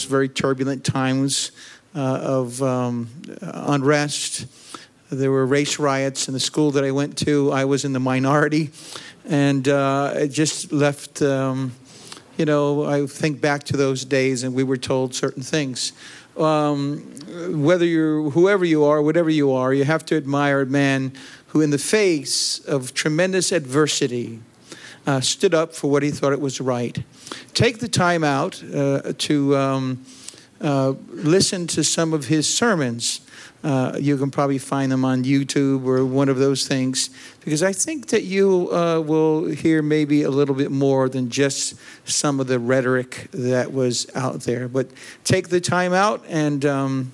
those very turbulent times uh, of um, unrest. There were race riots in the school that I went to. I was in the minority, and uh, it just left. Um, you know, I think back to those days, and we were told certain things. Um, whether you're whoever you are, whatever you are, you have to admire a man who, in the face of tremendous adversity, uh, stood up for what he thought it was right. Take the time out uh, to um, uh, listen to some of his sermons. Uh, you can probably find them on YouTube or one of those things because I think that you uh, will hear maybe a little bit more than just some of the rhetoric that was out there. But take the time out, and um,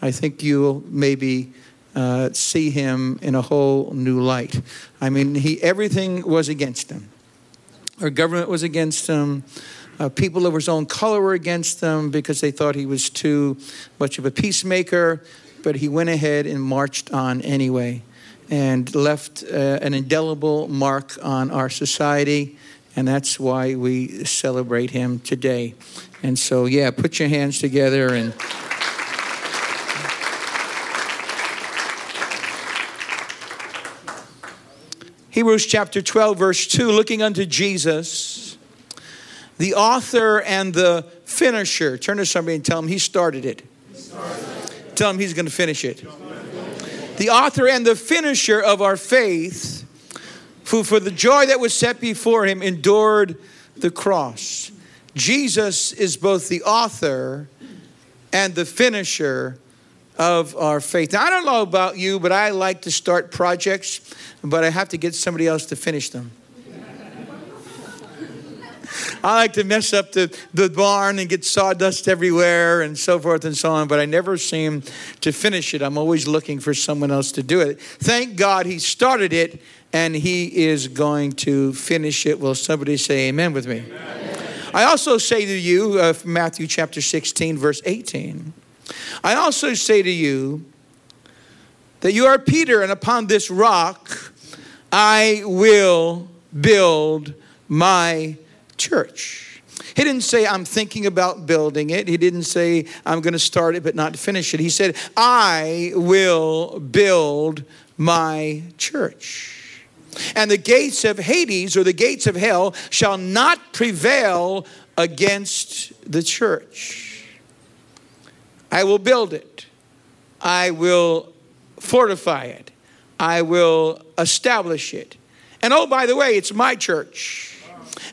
I think you'll maybe uh, see him in a whole new light. I mean, he everything was against him. Our government was against him. Uh, people of his own color were against him because they thought he was too much of a peacemaker but he went ahead and marched on anyway and left uh, an indelible mark on our society. And that's why we celebrate him today. And so, yeah, put your hands together and. Hebrews chapter 12, verse 2 looking unto Jesus, the author and the finisher. Turn to somebody and tell him he started it. He Tell him he's going to finish it. The author and the finisher of our faith, who for the joy that was set before him endured the cross. Jesus is both the author and the finisher of our faith. Now, I don't know about you, but I like to start projects, but I have to get somebody else to finish them. I like to mess up the, the barn and get sawdust everywhere and so forth and so on, but I never seem to finish it. I'm always looking for someone else to do it. Thank God he started it and he is going to finish it. Will somebody say amen with me? Amen. I also say to you, uh, Matthew chapter 16, verse 18, I also say to you that you are Peter, and upon this rock I will build my church. He didn't say, I'm thinking about building it. He didn't say, I'm going to start it but not finish it. He said, I will build my church. And the gates of Hades or the gates of hell shall not prevail against the church. I will build it. I will fortify it. I will establish it. And oh, by the way, it's my church.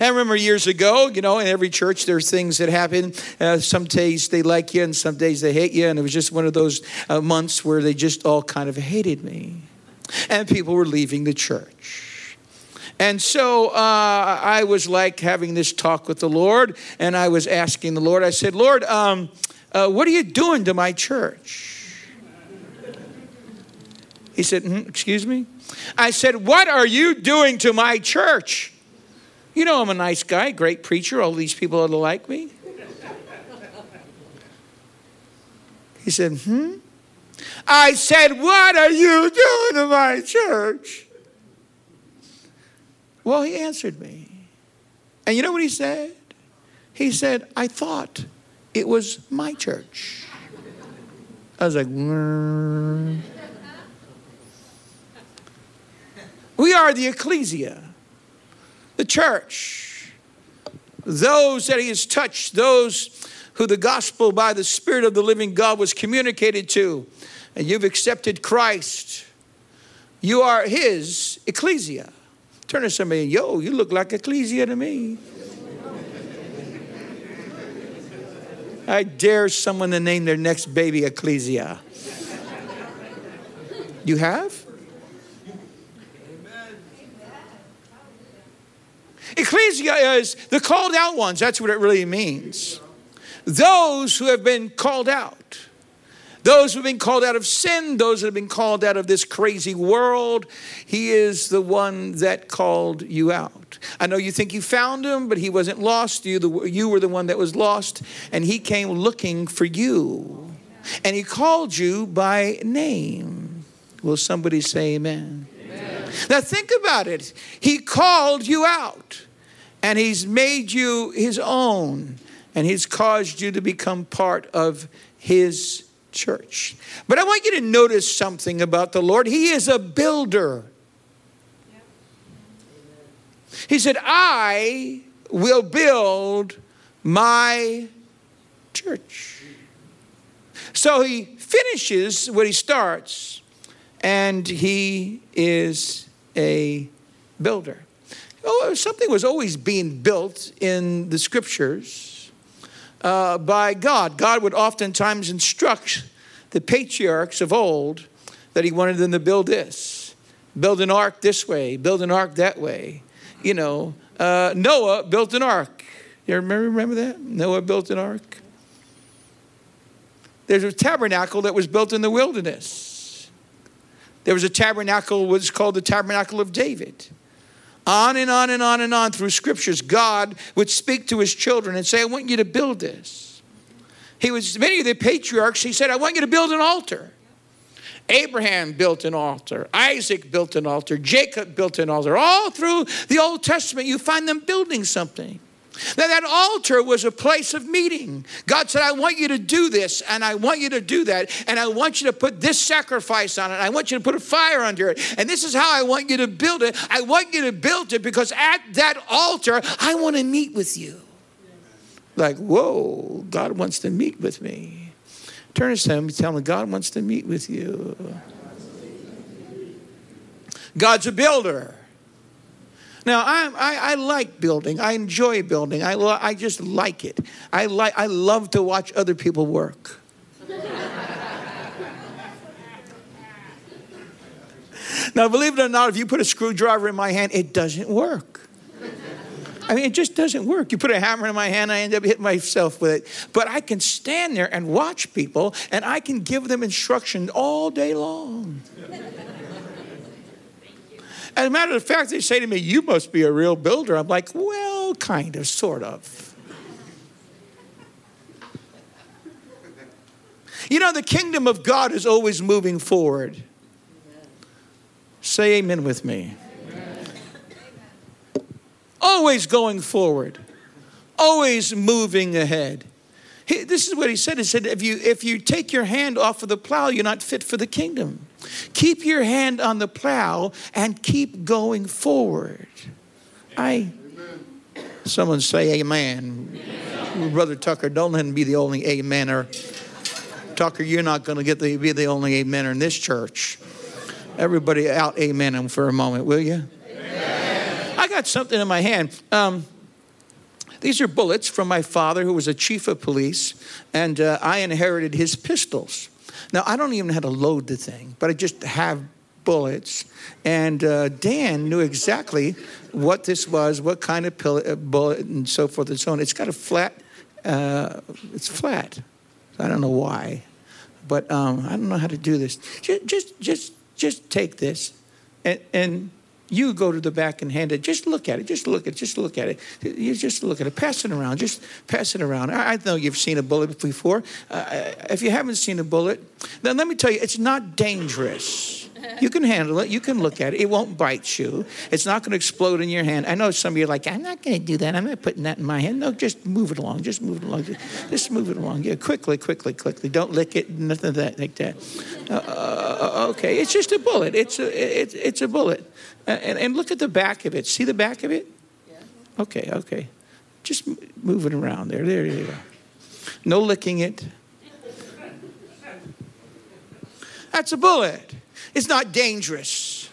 I remember years ago, you know, in every church, there's things that happen. Uh, some days they like you, and some days they hate you. And it was just one of those uh, months where they just all kind of hated me. And people were leaving the church. And so uh, I was like having this talk with the Lord, and I was asking the Lord, I said, Lord, um, uh, what are you doing to my church? He said, mm, Excuse me? I said, What are you doing to my church? You know, I'm a nice guy, great preacher. All these people ought to like me. He said, Hmm? I said, What are you doing to my church? Well, he answered me. And you know what he said? He said, I thought it was my church. I was like, mm. We are the ecclesia the church, those that he has touched, those who the gospel by the Spirit of the living God was communicated to, and you've accepted Christ, you are his ecclesia. Turn to somebody, yo, you look like ecclesia to me. I dare someone to name their next baby ecclesia. You have? Ecclesia is the called out ones. That's what it really means. Those who have been called out. Those who have been called out of sin, those that have been called out of this crazy world, He is the one that called you out. I know you think you found Him, but He wasn't lost. You, the, you were the one that was lost, and He came looking for you. And He called you by name. Will somebody say amen? amen? Now think about it. He called you out and he's made you his own and He's caused you to become part of His church. But I want you to notice something about the Lord. He is a builder. He said, I will build my church. So he finishes what he starts, and he is a builder. Oh, something was always being built in the scriptures uh, by God. God would oftentimes instruct the patriarchs of old that he wanted them to build this, build an ark this way, build an ark that way. You know, uh, Noah built an ark. You remember, remember that? Noah built an ark. There's a tabernacle that was built in the wilderness. There was a tabernacle, was called the Tabernacle of David. On and on and on and on through scriptures, God would speak to his children and say, I want you to build this. He was, many of the patriarchs, he said, I want you to build an altar. Abraham built an altar. Isaac built an altar. Jacob built an altar. All through the Old Testament, you find them building something. Now, that altar was a place of meeting. God said, I want you to do this, and I want you to do that, and I want you to put this sacrifice on it. I want you to put a fire under it. And this is how I want you to build it. I want you to build it because at that altar, I want to meet with you. Like, whoa, God wants to meet with me. Turn to him and tell him, God wants to meet with you. God's a builder. Now, I, I, I, like building. I enjoy building. I, lo- I just like it. I, like, I love to watch other people work. now, believe it or not, if you put a screwdriver in my hand, it doesn't work. I mean, it just doesn't work. You put a hammer in my hand, I end up hitting myself with it. But I can stand there and watch people, and I can give them instruction all day long. As a matter of fact, they say to me, You must be a real builder. I'm like, Well, kind of, sort of. You know, the kingdom of God is always moving forward. Say amen with me always going forward, always moving ahead. He, this is what he said. He said, if you, if you take your hand off of the plow, you're not fit for the kingdom. Keep your hand on the plow and keep going forward. I, someone say amen. amen. Brother Tucker, don't let him be the only amener. Tucker, you're not going to get the, be the only amener in this church. Everybody out amen him for a moment, will you? I got something in my hand. Um, these are bullets from my father, who was a chief of police, and uh, I inherited his pistols. Now, I don't even know how to load the thing, but I just have bullets. And uh, Dan knew exactly what this was, what kind of uh, bullet, and so forth and so on. It's got a flat, uh, it's flat. I don't know why, but um, I don't know how to do this. Just, just, just, just take this and, and you go to the back and hand it. Just look at it. Just look at it. Just look at it. You just look at it. Pass it around. Just pass it around. I, know you've seen a bullet before. Uh, if you haven't seen a bullet, then let me tell you, it's not dangerous. You can handle it. You can look at it. It won't bite you. It's not going to explode in your hand. I know some of you are like, I'm not going to do that. I'm not putting that in my hand. No, just move it along. Just move it along. Just, just move it along. Yeah, quickly, quickly, quickly. Don't lick it. Nothing that like that. Uh, uh, okay, it's just a bullet. It's a it's, it's a bullet. Uh, and, and look at the back of it. See the back of it? Yeah. Okay, okay. Just move it around there. There you go. No licking it. That's a bullet. It's not dangerous.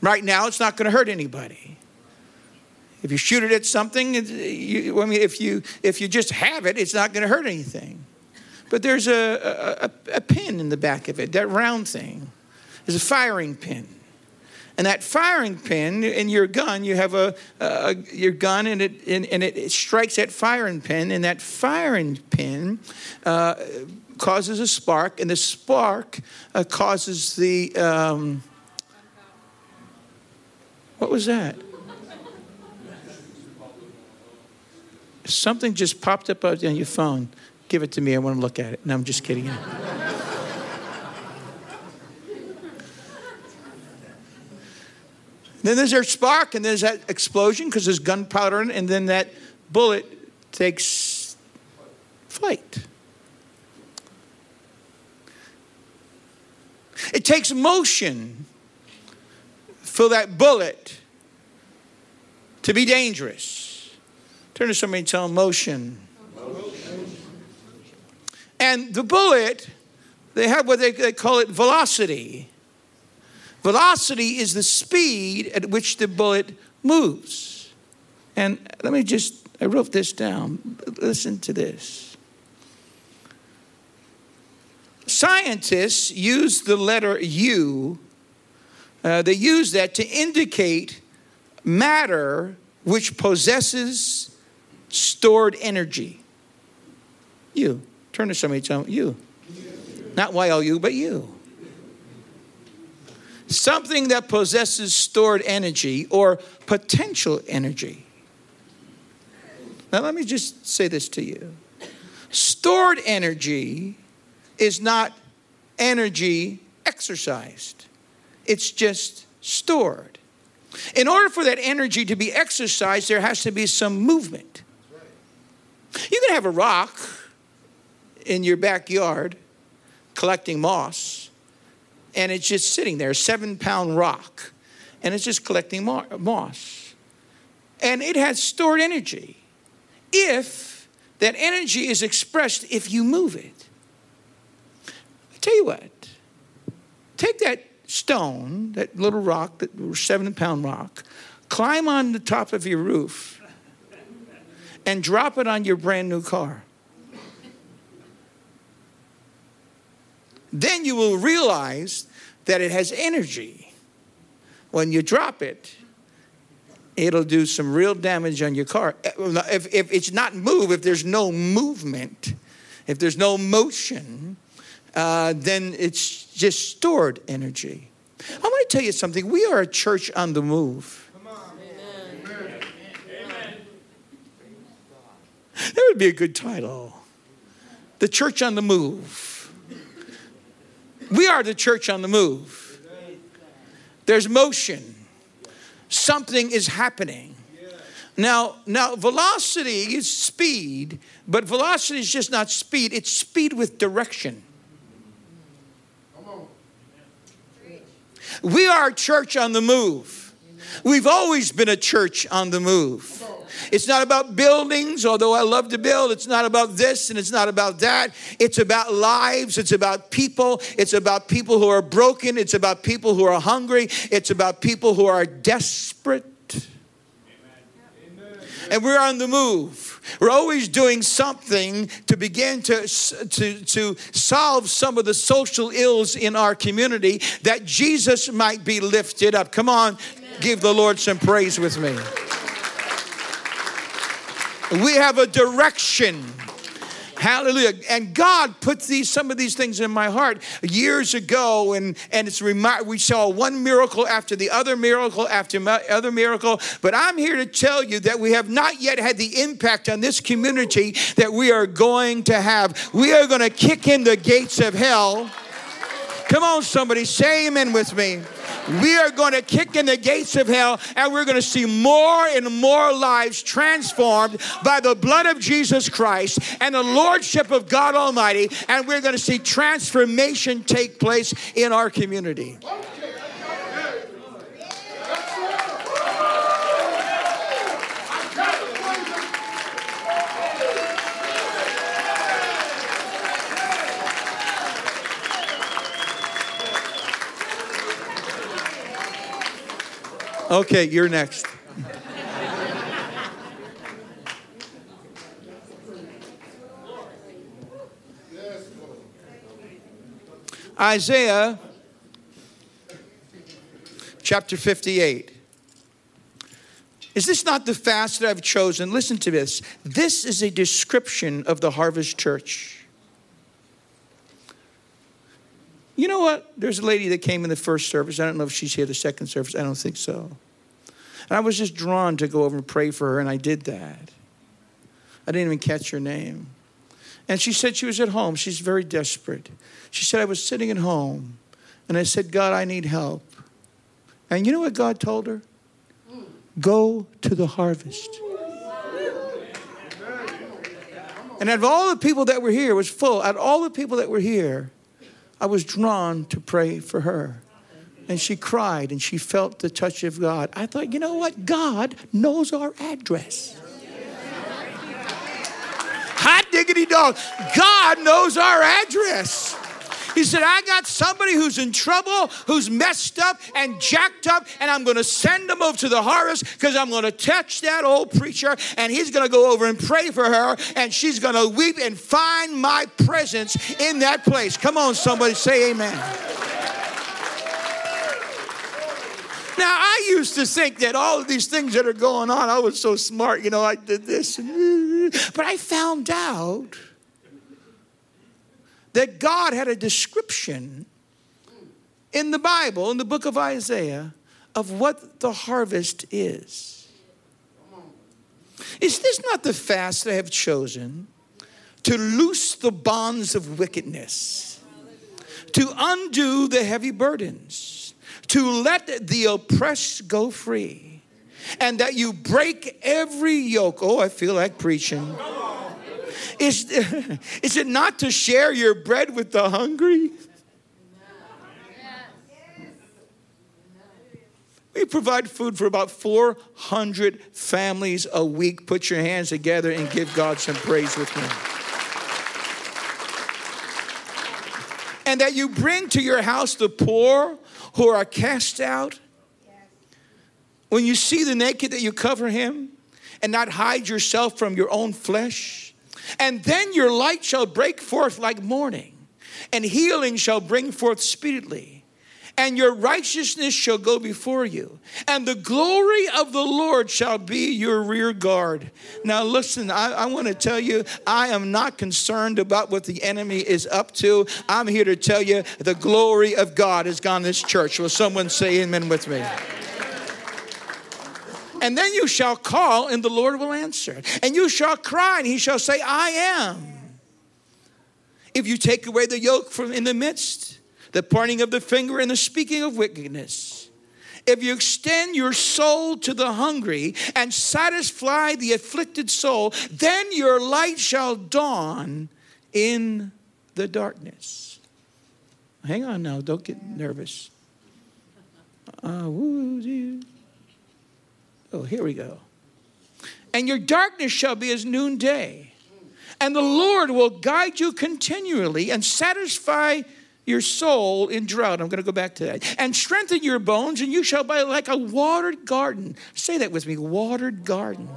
Right now, it's not going to hurt anybody. If you shoot it at something, you, I mean, if you if you just have it, it's not going to hurt anything. But there's a, a, a pin in the back of it, that round thing. There's a firing pin. And that firing pin in your gun, you have a, a your gun, and it and, and, it strikes that firing pin, and that firing pin uh, causes a spark, and the spark uh, causes the. Um, what was that? Something just popped up on your phone. Give it to me. I want to look at it. No, I'm just kidding. then there's that spark, and there's that explosion because there's gunpowder, and then that bullet takes flight. It takes motion for that bullet to be dangerous. Turn to somebody and tell them motion. And the bullet, they have what they, they call it velocity. Velocity is the speed at which the bullet moves. And let me just, I wrote this down. Listen to this. Scientists use the letter U, uh, they use that to indicate matter which possesses stored energy. You. Turn to somebody tell them, you. Not YLU, but you. Something that possesses stored energy or potential energy. Now, let me just say this to you stored energy is not energy exercised, it's just stored. In order for that energy to be exercised, there has to be some movement. You can have a rock in your backyard collecting moss, and it's just sitting there—a seven pound rock, and it's just collecting moss. And it has stored energy. If that energy is expressed if you move it. Tell you what, take that stone, that little rock, that seven pound rock, climb on the top of your roof, and drop it on your brand new car. then you will realize that it has energy. When you drop it, it'll do some real damage on your car. Eh, if, if it's not move, if there's no movement, if there's no motion, uh, then it's just stored energy. I want to tell you something. We are a church on the move. That would be a good title. The church on the move. We are the church on the move. There's motion. Something is happening. Now, now velocity is speed, but velocity is just not speed, it's speed with direction. We are a church on the move. We've always been a church on the move. It's not about buildings, although I love to build. It's not about this and it's not about that. It's about lives. It's about people. It's about people who are broken. It's about people who are hungry. It's about people who are desperate. And we're on the move. We're always doing something to begin to, to, to solve some of the social ills in our community that Jesus might be lifted up. Come on, Amen. give the Lord some praise with me. We have a direction. Hallelujah. And God put these some of these things in my heart years ago, and, and it's remind we saw one miracle after the other miracle after other miracle. But I'm here to tell you that we have not yet had the impact on this community that we are going to have. We are going to kick in the gates of hell. Come on, somebody, say amen with me we are going to kick in the gates of hell and we're going to see more and more lives transformed by the blood of Jesus Christ and the lordship of God Almighty. And we're going to see transformation take place in our community. Okay, you're next. Isaiah chapter 58. Is this not the fast that I've chosen? Listen to this. This is a description of the Harvest Church. You know what? There's a lady that came in the first service. I don't know if she's here the second service. I don't think so. And I was just drawn to go over and pray for her, and I did that. I didn't even catch her name. And she said she was at home. She's very desperate. She said, I was sitting at home, and I said, God, I need help. And you know what God told her? Go to the harvest. And out of all the people that were here, was full. Out of all the people that were here, I was drawn to pray for her. And she cried and she felt the touch of God. I thought, you know what? God knows our address. Hot diggity dog. God knows our address. He said, I got somebody who's in trouble, who's messed up and jacked up, and I'm going to send them over to the harvest because I'm going to touch that old preacher, and he's going to go over and pray for her, and she's going to weep and find my presence in that place. Come on, somebody, say amen. Now, I used to think that all of these things that are going on, I was so smart, you know, I did this. But I found out that God had a description in the Bible, in the book of Isaiah, of what the harvest is. Is this not the fast that I have chosen? To loose the bonds of wickedness, to undo the heavy burdens, to let the oppressed go free, and that you break every yoke? Oh, I feel like preaching is, is it not to share your bread with the hungry? We provide food for about 400 families a week. Put your hands together and give God some praise with me. And that you bring to your house the poor who are cast out. When you see the naked, that you cover him and not hide yourself from your own flesh. And then your light shall break forth like morning, and healing shall bring forth speedily. And your righteousness shall go before you, and the glory of the Lord shall be your rear guard. Now, listen, I, I want to tell you, I am not concerned about what the enemy is up to. I'm here to tell you the glory of God has gone this church. Will someone say amen with me? And then you shall call, and the Lord will answer. And you shall cry, and he shall say, I am. If you take away the yoke from in the midst, the pointing of the finger and the speaking of wickedness, if you extend your soul to the hungry and satisfy the afflicted soul, then your light shall dawn in the darkness. Hang on now, don't get nervous. Uh, woo, Oh, here we go. And your darkness shall be as noonday. And the Lord will guide you continually and satisfy your soul in drought. I'm going to go back to that. And strengthen your bones, and you shall be like a watered garden. Say that with me watered garden.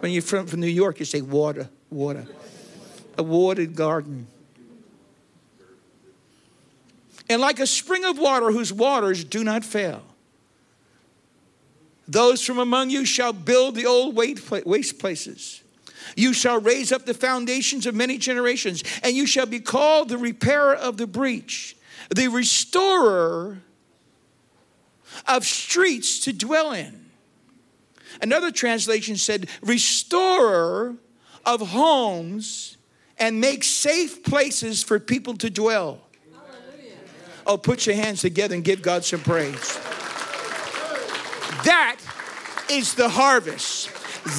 When you're from, from New York, you say water, water. A watered garden. And like a spring of water whose waters do not fail. Those from among you shall build the old waste places. You shall raise up the foundations of many generations, and you shall be called the repairer of the breach, the restorer of streets to dwell in. Another translation said, restorer of homes and make safe places for people to dwell. Hallelujah. Oh, put your hands together and give God some praise. That is the harvest.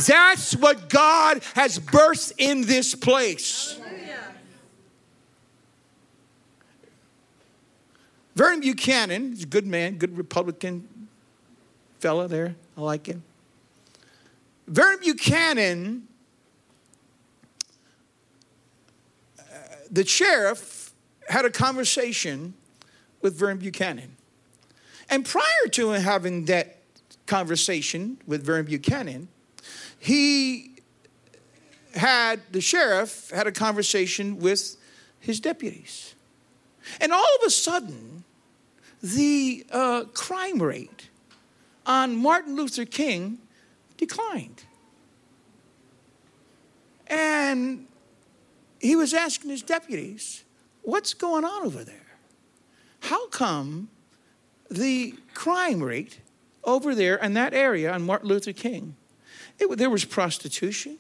That's what God has birthed in this place. Vernon Buchanan, he's a good man, good Republican fella there. I like him. Vernon Buchanan, uh, the sheriff had a conversation with Vernon Buchanan. And prior to him having that conversation with Vernon Buchanan, he had, the sheriff had a conversation with his deputies. And all of a sudden, the uh, crime rate on Martin Luther King declined. And he was asking his deputies, What's going on over there? How come the crime rate over there in that area on Martin Luther King, it, there was prostitution,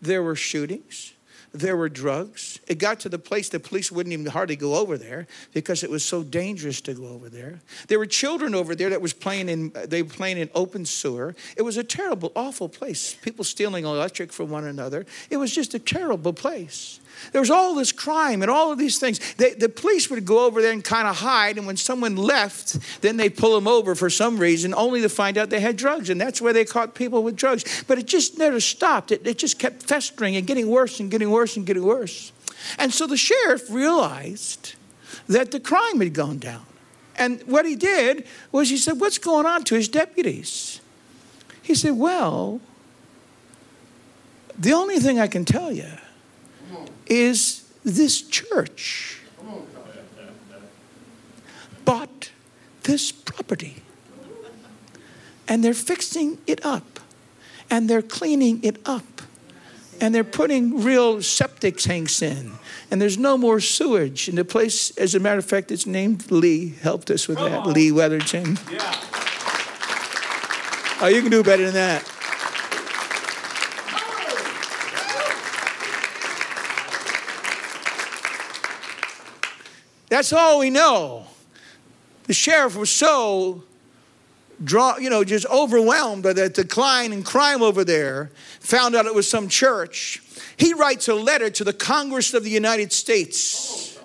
there were shootings, there were drugs. It got to the place the police wouldn't even hardly go over there because it was so dangerous to go over there. There were children over there that was playing in they were playing in open sewer. It was a terrible, awful place. People stealing electric from one another. It was just a terrible place. There was all this crime and all of these things. They, the police would go over there and kind of hide, and when someone left, then they pull them over for some reason, only to find out they had drugs, and that's where they caught people with drugs. But it just never stopped. It, it just kept festering and getting worse and getting worse and getting worse. And so the sheriff realized that the crime had gone down. And what he did was he said, What's going on to his deputies? He said, Well, the only thing I can tell you is this church. Bought this property. And they're fixing it up. And they're cleaning it up. And they're putting real septic tanks in. And there's no more sewage and the place. As a matter of fact it's named lee. Helped us with Come that on. lee weatherton. Yeah. oh you can do better than that That's all we know. The sheriff was so draw, you know, just overwhelmed by the decline in crime over there, found out it was some church. He writes a letter to the Congress of the United States.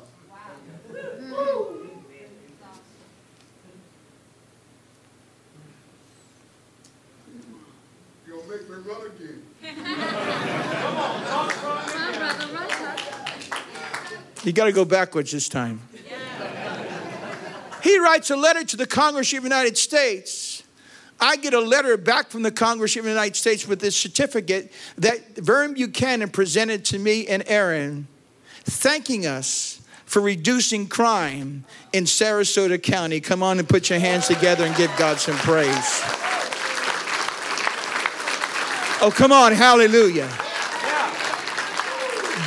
You got to go backwards this time. He writes a letter to the Congress of the United States. I get a letter back from the Congress of the United States with this certificate that Vern Buchanan presented to me and Aaron, thanking us for reducing crime in Sarasota County. Come on and put your hands together and give God some praise. Oh, come on, hallelujah.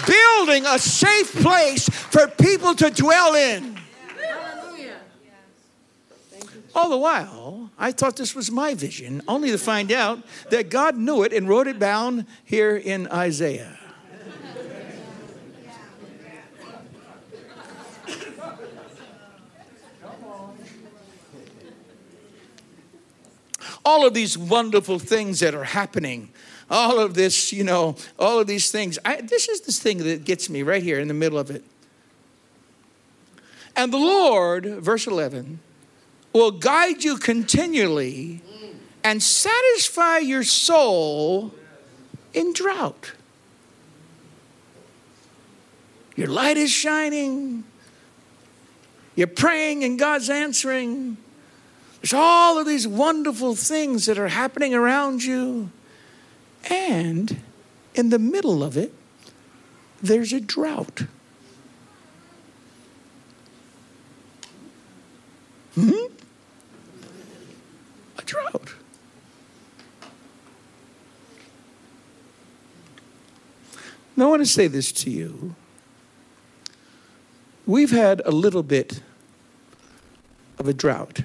Building a safe place for people to dwell in. All the while, I thought this was my vision, only to find out that God knew it and wrote it down here in Isaiah. All of these wonderful things that are happening, all of this, you know, all of these things. I, this is this thing that gets me right here in the middle of it. And the Lord, verse 11, will guide you continually and satisfy your soul in drought. Your light is shining. You're praying and God's answering. There's all of these wonderful things that are happening around you. And in the middle of it, there's a drought. Hmm? Drought. Now, I want to say this to you. We've had a little bit of a drought.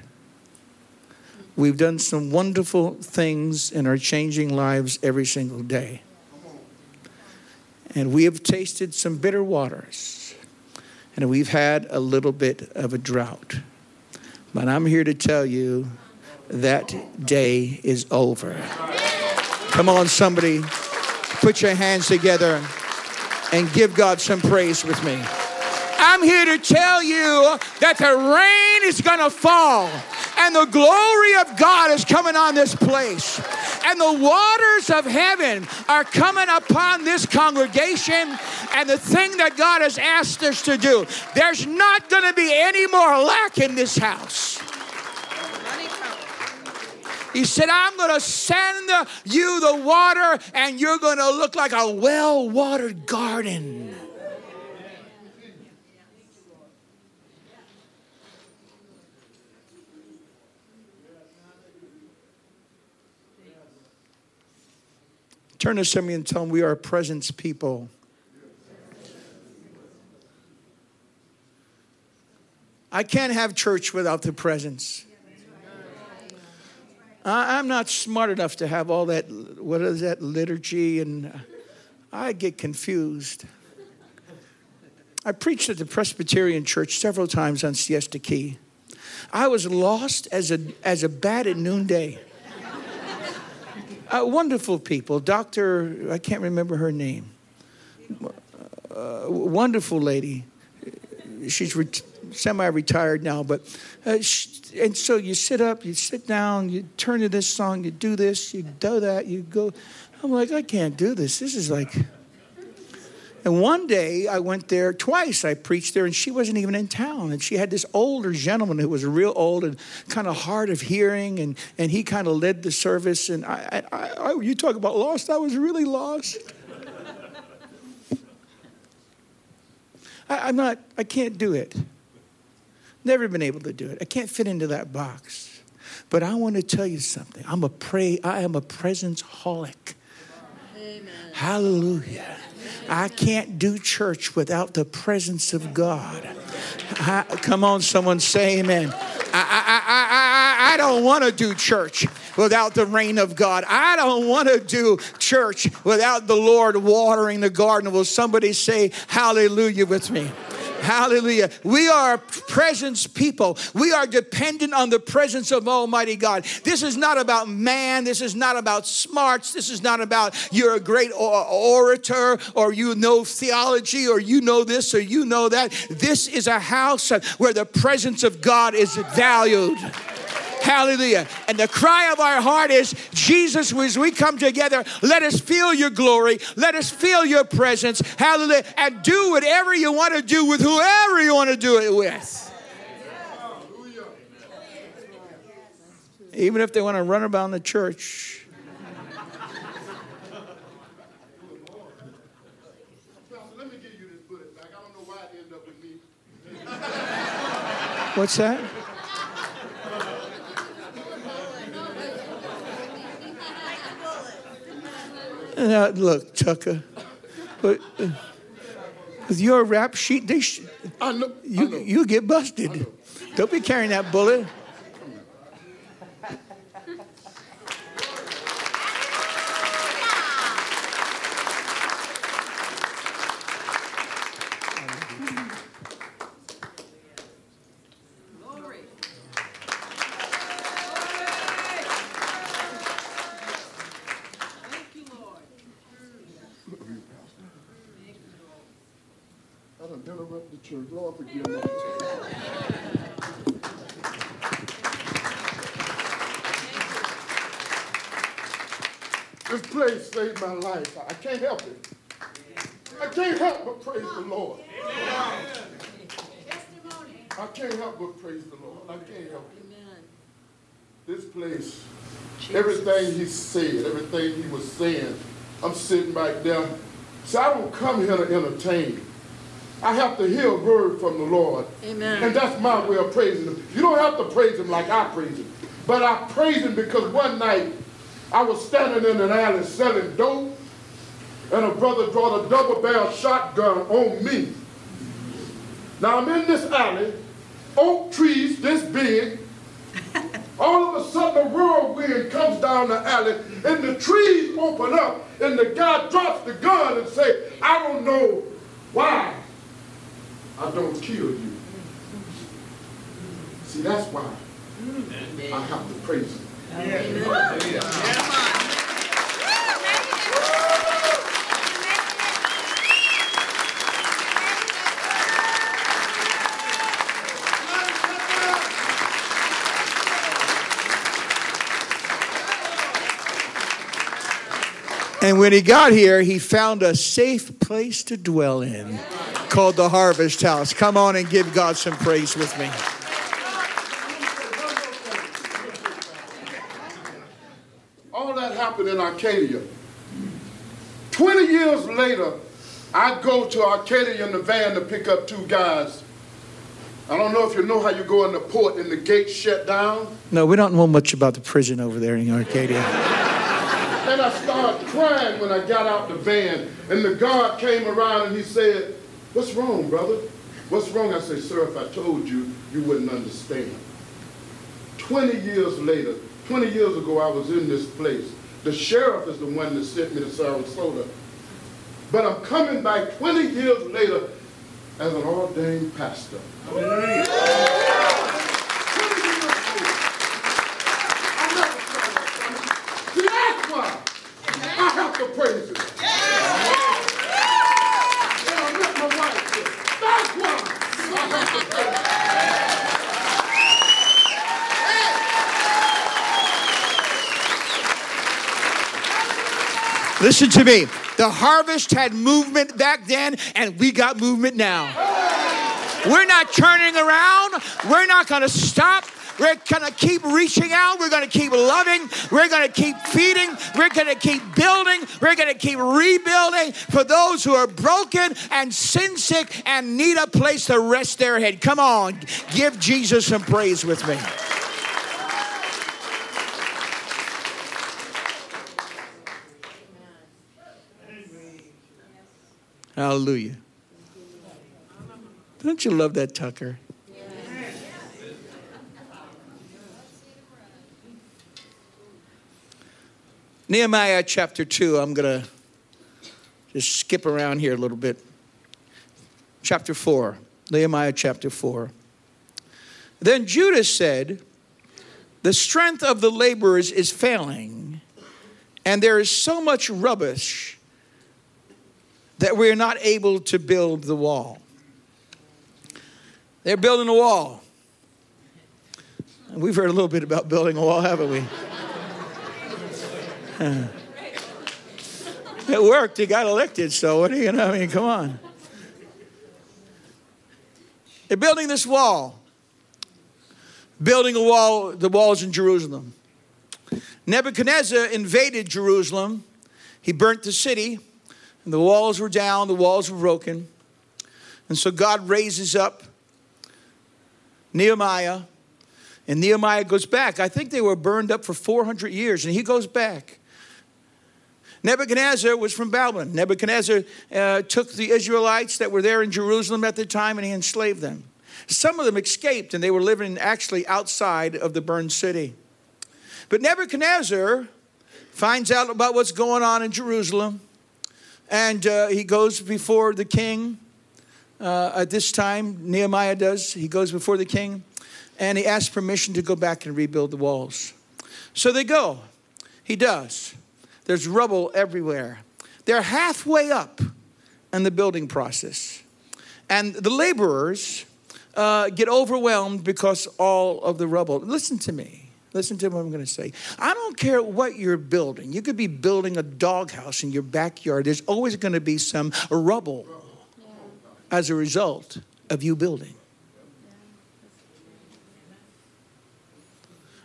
We've done some wonderful things and are changing lives every single day. And we have tasted some bitter waters. And we've had a little bit of a drought. But I'm here to tell you that day is over. Come on, somebody, put your hands together and give God some praise with me. I'm here to tell you that the rain is going to fall and the glory of God is coming on this place. And the waters of heaven are coming upon this congregation. And the thing that God has asked us to do, there's not going to be any more lack in this house. He said, I'm going to send you the water, and you're going to look like a well watered garden. Turn to somebody and tell them we are a presence people. I can't have church without the presence. I'm not smart enough to have all that, what is that, liturgy, and I get confused. I preached at the Presbyterian Church several times on Siesta Key. I was lost as a, as a bat at noonday. uh, wonderful people. Dr. I can't remember her name. Uh, wonderful lady. She's semi retired now, but uh, she, and so you sit up, you sit down, you turn to this song, you do this, you do that, you go. I'm like, I can't do this. This is like. And one day I went there twice. I preached there, and she wasn't even in town. And she had this older gentleman who was real old and kind of hard of hearing, and, and he kind of led the service. And I, I, I, you talk about lost, I was really lost. I, I'm not, I can't do it. Never been able to do it. I can't fit into that box. But I want to tell you something. I'm a pray, I am a presence holic. Hallelujah. I can't do church without the presence of God. I, come on, someone say amen. I, I, I, I, I don't want to do church without the rain of God. I don't want to do church without the Lord watering the garden. Will somebody say hallelujah with me? Hallelujah. We are presence people. We are dependent on the presence of Almighty God. This is not about man. This is not about smarts. This is not about you're a great orator or you know theology or you know this or you know that. This is a house where the presence of God is valued. Hallelujah. And the cry of our heart is Jesus, as we come together, let us feel your glory. Let us feel your presence. Hallelujah. And do whatever you want to do with whoever you want to do it with. Even if they want to run around the church. What's that? Now, look, Tucker, but uh, with your rap sheet, they sh- I know, you, I know. you get busted. Don't be carrying that bullet. church. Lord, forgive me. This place saved my life. I can't help it. I can't help but praise the Lord. I can't help but praise the Lord. I can't help it. Amen. This place, everything he said, everything he was saying, I'm sitting back there. See, I don't come here to entertain. I have to hear a word from the Lord. Amen. And that's my way of praising him. You don't have to praise him like I praise him. But I praise him because one night I was standing in an alley selling dope, and a brother brought a double barrel shotgun on me. Now I'm in this alley, oak trees this big. All of a sudden, a whirlwind comes down the alley, and the trees open up, and the guy drops the gun and say, I don't know why I don't kill you. See, that's why I have to praise him. And when he got here, he found a safe place to dwell in called the Harvest House. Come on and give God some praise with me. All that happened in Arcadia. 20 years later, I go to Arcadia in the van to pick up two guys. I don't know if you know how you go in the port and the gates shut down. No, we don't know much about the prison over there in Arcadia. And I started crying when I got out the van. And the guard came around and he said, What's wrong, brother? What's wrong? I said, Sir, if I told you, you wouldn't understand. 20 years later, 20 years ago, I was in this place. The sheriff is the one that sent me to Sarasota. But I'm coming back 20 years later, as an ordained pastor. Listen to me. The harvest had movement back then, and we got movement now. We're not turning around. We're not going to stop. We're going to keep reaching out. We're going to keep loving. We're going to keep feeding. We're going to keep building. We're going to keep rebuilding for those who are broken and sin sick and need a place to rest their head. Come on, give Jesus some praise with me. Hallelujah. Don't you love that Tucker? Nehemiah chapter 2, I'm going to just skip around here a little bit. Chapter 4, Nehemiah chapter 4. Then Judah said, The strength of the laborers is failing, and there is so much rubbish that we're not able to build the wall. They're building a wall. We've heard a little bit about building a wall, haven't we? it worked. He got elected, so what do you know? I mean, come on. They're building this wall. Building a wall, the walls in Jerusalem. Nebuchadnezzar invaded Jerusalem. He burnt the city. And the walls were down, the walls were broken. And so God raises up Nehemiah, and Nehemiah goes back. I think they were burned up for 400 years, and he goes back. Nebuchadnezzar was from Babylon. Nebuchadnezzar uh, took the Israelites that were there in Jerusalem at the time and he enslaved them. Some of them escaped and they were living actually outside of the burned city. But Nebuchadnezzar finds out about what's going on in Jerusalem and uh, he goes before the king. Uh, at this time, Nehemiah does. He goes before the king and he asks permission to go back and rebuild the walls. So they go. He does. There's rubble everywhere. They're halfway up in the building process. And the laborers uh, get overwhelmed because all of the rubble. Listen to me. Listen to what I'm going to say. I don't care what you're building. You could be building a doghouse in your backyard. There's always going to be some rubble as a result of you building.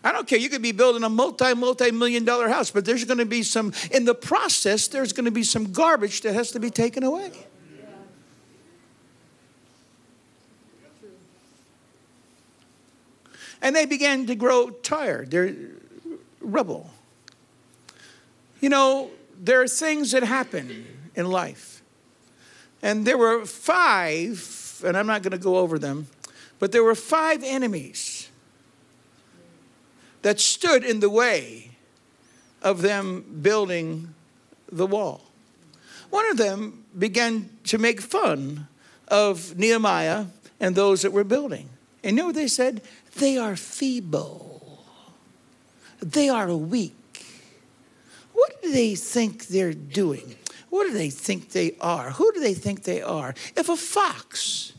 I don't care. You could be building a multi, multi million dollar house, but there's going to be some, in the process, there's going to be some garbage that has to be taken away. And they began to grow tired. They're rubble. You know, there are things that happen in life. And there were five, and I'm not going to go over them, but there were five enemies that stood in the way of them building the wall. One of them began to make fun of Nehemiah and those that were building. And you know what they said? They are feeble. They are weak. What do they think they're doing? What do they think they are? Who do they think they are? If a fox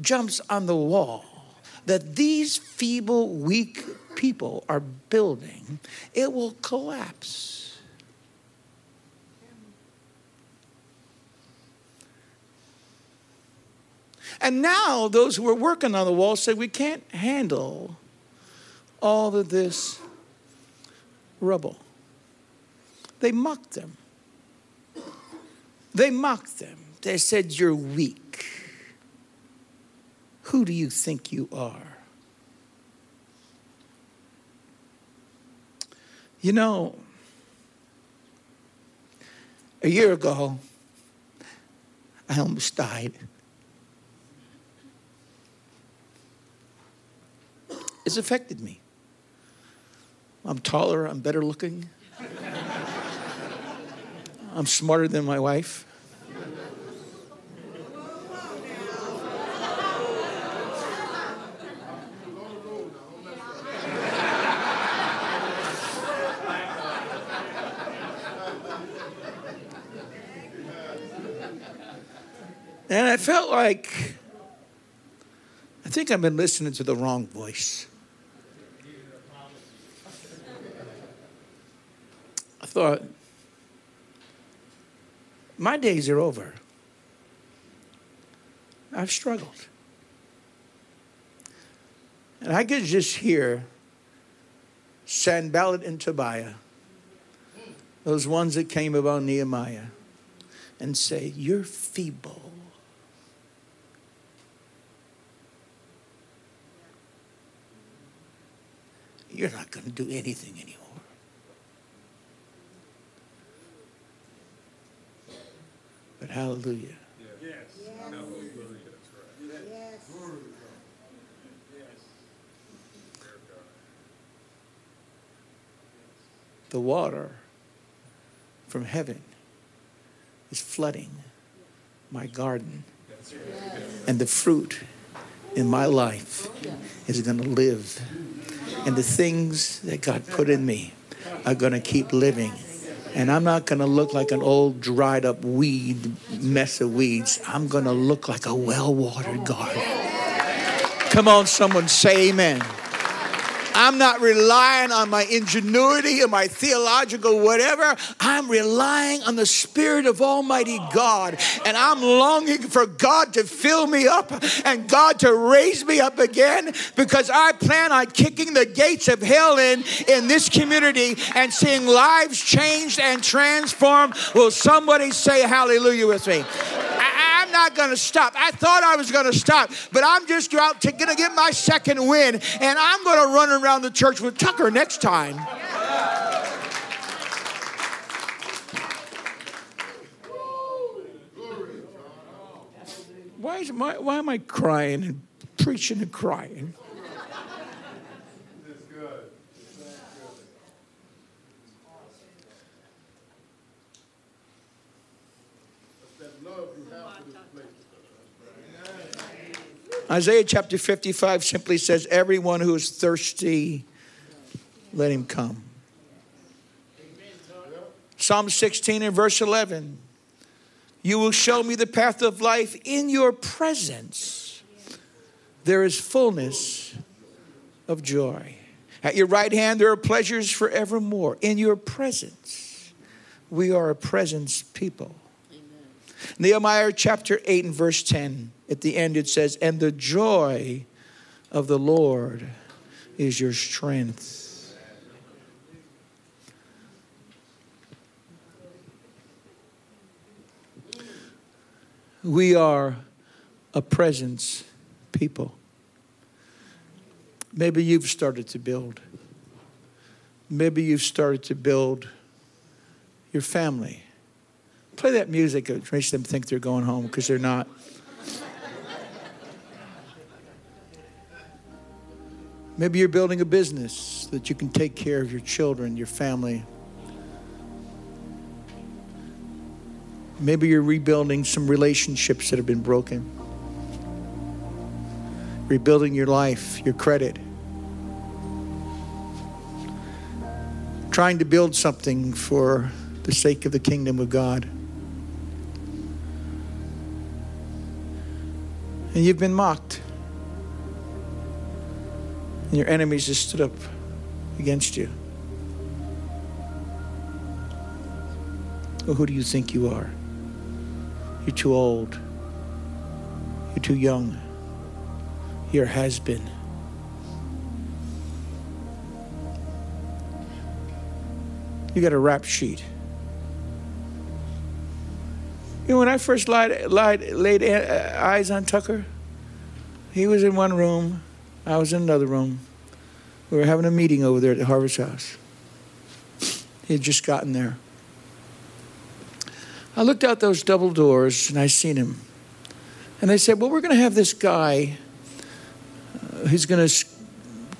jumps on the wall that these feeble, weak people are building, it will collapse. And now those who were working on the wall say we can't handle all of this rubble. They mocked them. They mocked them. They said, You're weak. Who do you think you are? You know, a year ago, I almost died. It's affected me. I'm taller, I'm better looking. I'm smarter than my wife. And I felt like I think I've been listening to the wrong voice. Thought, my days are over. I've struggled. And I could just hear Sanballat and Tobiah, those ones that came about Nehemiah, and say, You're feeble. You're not going to do anything anymore. But hallelujah. Yes. Hallelujah. The water from heaven is flooding my garden. And the fruit in my life is going to live. And the things that God put in me are going to keep living and I'm not going to look like an old dried up weed, mess of weeds. I'm going to look like a well watered garden. Come on, someone say amen. I'm not relying on my ingenuity or my theological whatever. I'm relying on the Spirit of Almighty God. And I'm longing for God to fill me up and God to raise me up again because I plan on kicking the gates of hell in in this community and seeing lives changed and transformed. Will somebody say hallelujah with me? I'm not going to stop. I thought I was going to stop, but I'm just out to going to get my second win, and I'm going to run around the church with Tucker next time. Why, is my, why am I crying and preaching and crying? Isaiah chapter 55 simply says, Everyone who is thirsty, let him come. Psalm 16 and verse 11 You will show me the path of life in your presence. There is fullness of joy. At your right hand, there are pleasures forevermore. In your presence, we are a presence people. Nehemiah chapter 8 and verse 10. At the end it says, And the joy of the Lord is your strength. We are a presence people. Maybe you've started to build. Maybe you've started to build your family. Play that music. It makes them think they're going home because they're not. Maybe you're building a business that you can take care of your children, your family. Maybe you're rebuilding some relationships that have been broken, rebuilding your life, your credit, trying to build something for the sake of the kingdom of God. And you've been mocked. And your enemies just stood up against you. Well, who do you think you are? You're too old. You're too young. You're has been. You got a rap sheet. You know, when I first lied, lied, laid eyes on Tucker, he was in one room, I was in another room. We were having a meeting over there at the Harvest House. He had just gotten there. I looked out those double doors and I seen him. And they said, Well, we're going to have this guy uh, who's going to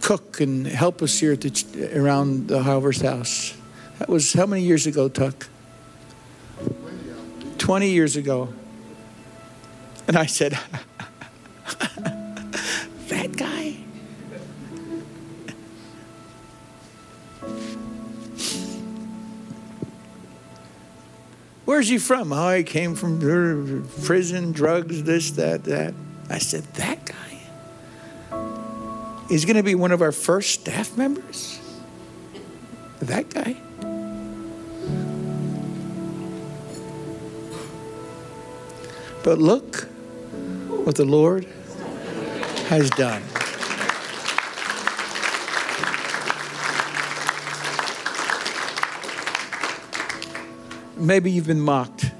cook and help us here at the, around the Harvest House. That was how many years ago, Tuck? 20 years ago. And I said, Where's he from? Oh, he came from uh, prison, drugs, this, that, that. I said, That guy? He's going to be one of our first staff members? That guy? But look what the Lord has done. Maybe you've been mocked.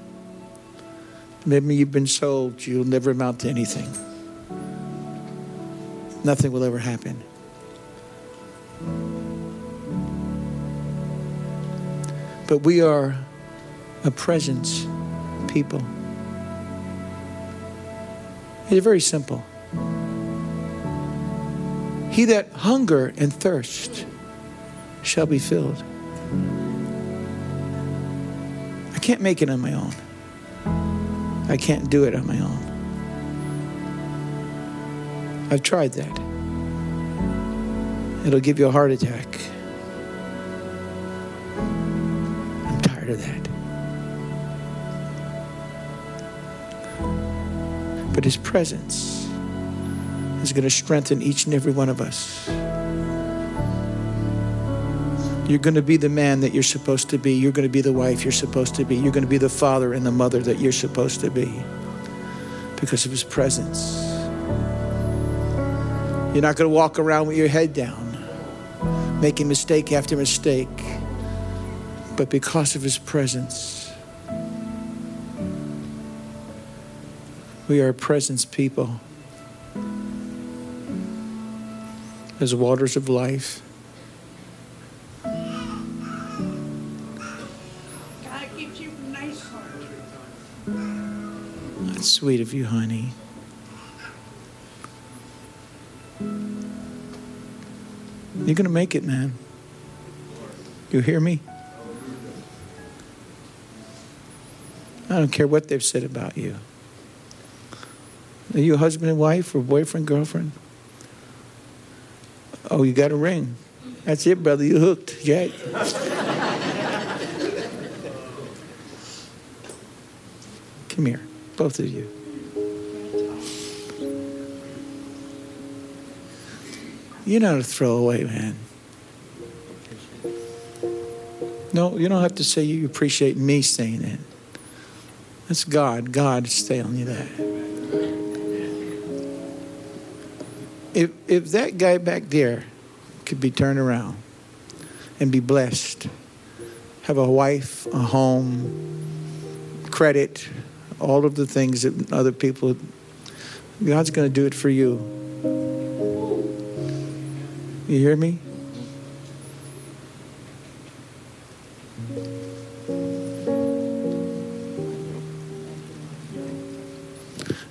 Maybe you've been sold you'll never amount to anything. Nothing will ever happen. But we are a presence people. It's very simple. He that hunger and thirst shall be filled. Can't make it on my own. I can't do it on my own. I've tried that. It'll give you a heart attack. I'm tired of that. But His presence is going to strengthen each and every one of us. You're going to be the man that you're supposed to be. You're going to be the wife you're supposed to be. You're going to be the father and the mother that you're supposed to be because of His presence. You're not going to walk around with your head down, making mistake after mistake, but because of His presence. We are a presence people. As waters of life. Sweet of you, honey. You're going to make it, man. You hear me? I don't care what they've said about you. Are you a husband and wife or boyfriend, girlfriend? Oh, you got a ring. That's it, brother. You hooked, Jack. Come here, both of you. You're not a throwaway, man. No, you don't have to say you appreciate me saying it. That's God. God is telling you that. If, if that guy back there could be turned around and be blessed, have a wife, a home, credit, all of the things that other people, God's going to do it for you. You hear me?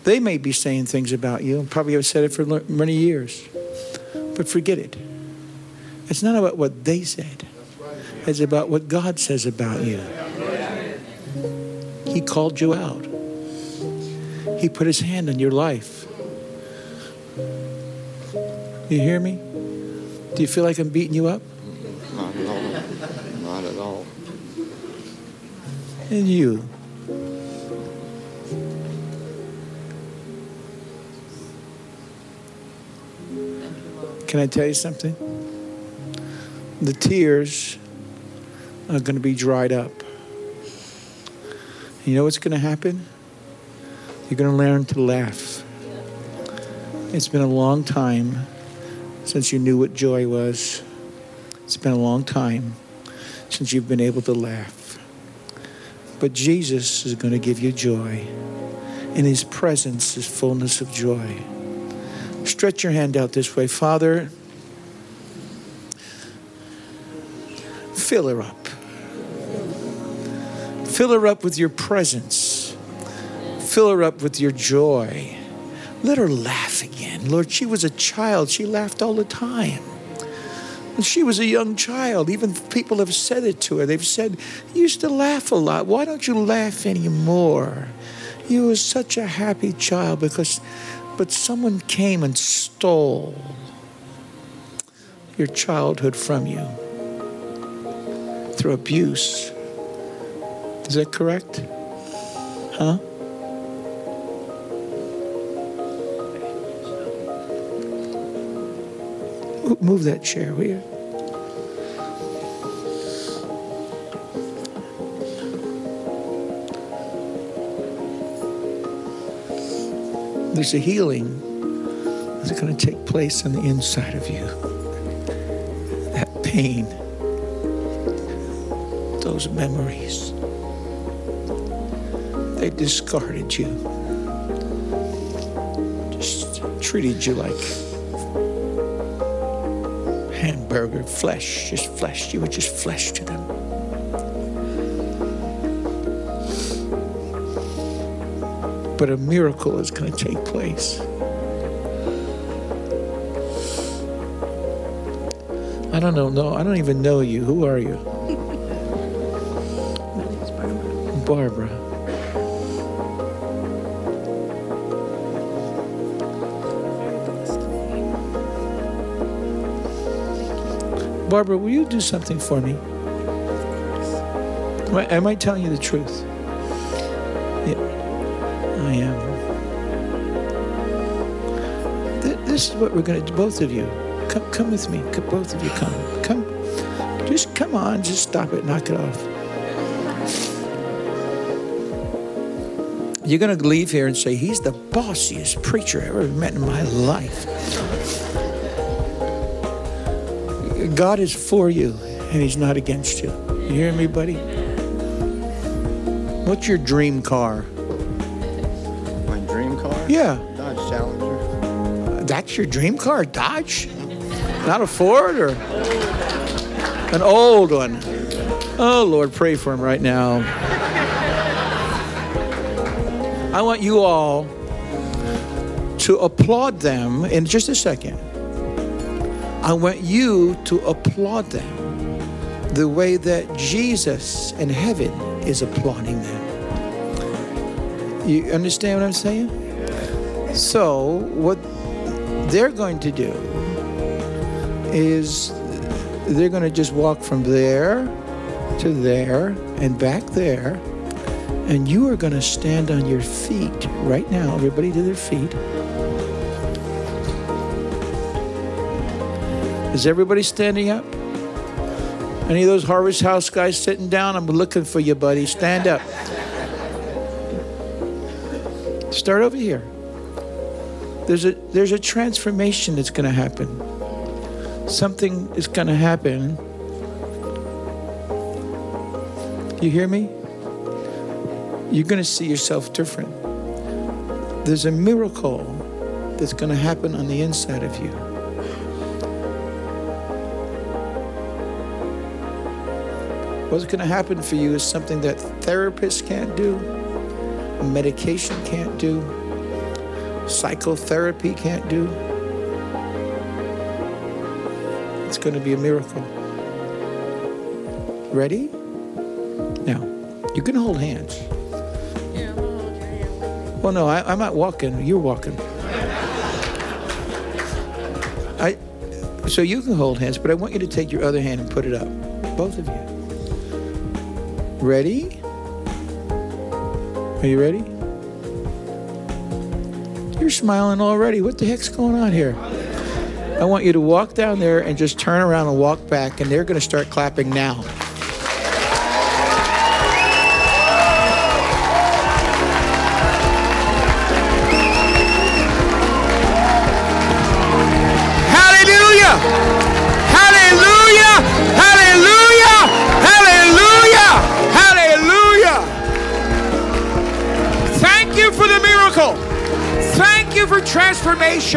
They may be saying things about you, and probably have said it for many years, but forget it. It's not about what they said, it's about what God says about you. He called you out, He put His hand on your life. You hear me? Do you feel like I'm beating you up? Not at all. Not at all. And you? Can I tell you something? The tears are going to be dried up. You know what's going to happen? You're going to learn to laugh. It's been a long time since you knew what joy was. It's been a long time since you've been able to laugh. But Jesus is going to give you joy. In his presence is fullness of joy. Stretch your hand out this way. Father, fill her up. Fill her up with your presence. Fill her up with your joy. Let her laugh again. Lord, she was a child. She laughed all the time. She was a young child, even people have said it to her. They've said, You used to laugh a lot. Why don't you laugh anymore? You were such a happy child because but someone came and stole your childhood from you through abuse, Is that correct? Huh? Move that chair, will you? There's a healing that's going to take place on the inside of you. That pain, those memories, they discarded you, just treated you like hamburger flesh, just flesh. You were just flesh to them. But a miracle is going to take place. I don't know. No, I don't even know you. Who are you? My name's Barbara. Barbara. Will you do something for me? Am I, telling you the truth? Yeah, I am. Th- This is what we're going to do, both of you. Come, come with me. Both of you come. Come. Just come on. Just stop it. Knock it off. You're going to leave here and say, He's the bossiest preacher I ever met in my life. God is for you, and He's not against you. You hear me, buddy? What's your dream car? My dream car? Yeah, Dodge Challenger. that's your dream car, Dodge? Not a Ford or an old one? Oh, Lord, pray for him right now. I want you all to applaud them in just a second. I want you to applaud them the way that Jesus in heaven is applauding them. You understand what I'm saying? So, what they're going to do is they're going to just walk from there to there and back there. And you are going to stand on your feet right now. Everybody to their feet. Is everybody standing up? Any of those Harvest House guys sitting down? I'm looking for you, buddy. Stand up. Start over here. There's a there's a transformation that's going to happen. Something is going to happen. You hear me? You're going to see yourself different. There's a miracle that's going to happen on the inside of you. What's going to happen for you is something that therapists can't do, medication can't do, psychotherapy can't do. It's going to be a miracle. Ready? Now, you can hold hands. Yeah, I'm hold your hand. Well, no, I, I'm not walking. You're walking. I, so you can hold hands, but I want you to take your other hand and put it up. Both of you. Ready? Are you ready? You're smiling already. What the heck's going on here? I want you to walk down there and just turn around and walk back, and they're going to start clapping now.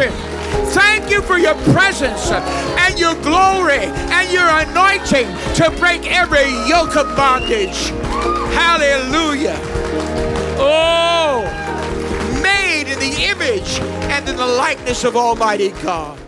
Thank you for your presence and your glory and your anointing to break every yoke of bondage. Hallelujah. Oh, made in the image and in the likeness of Almighty God.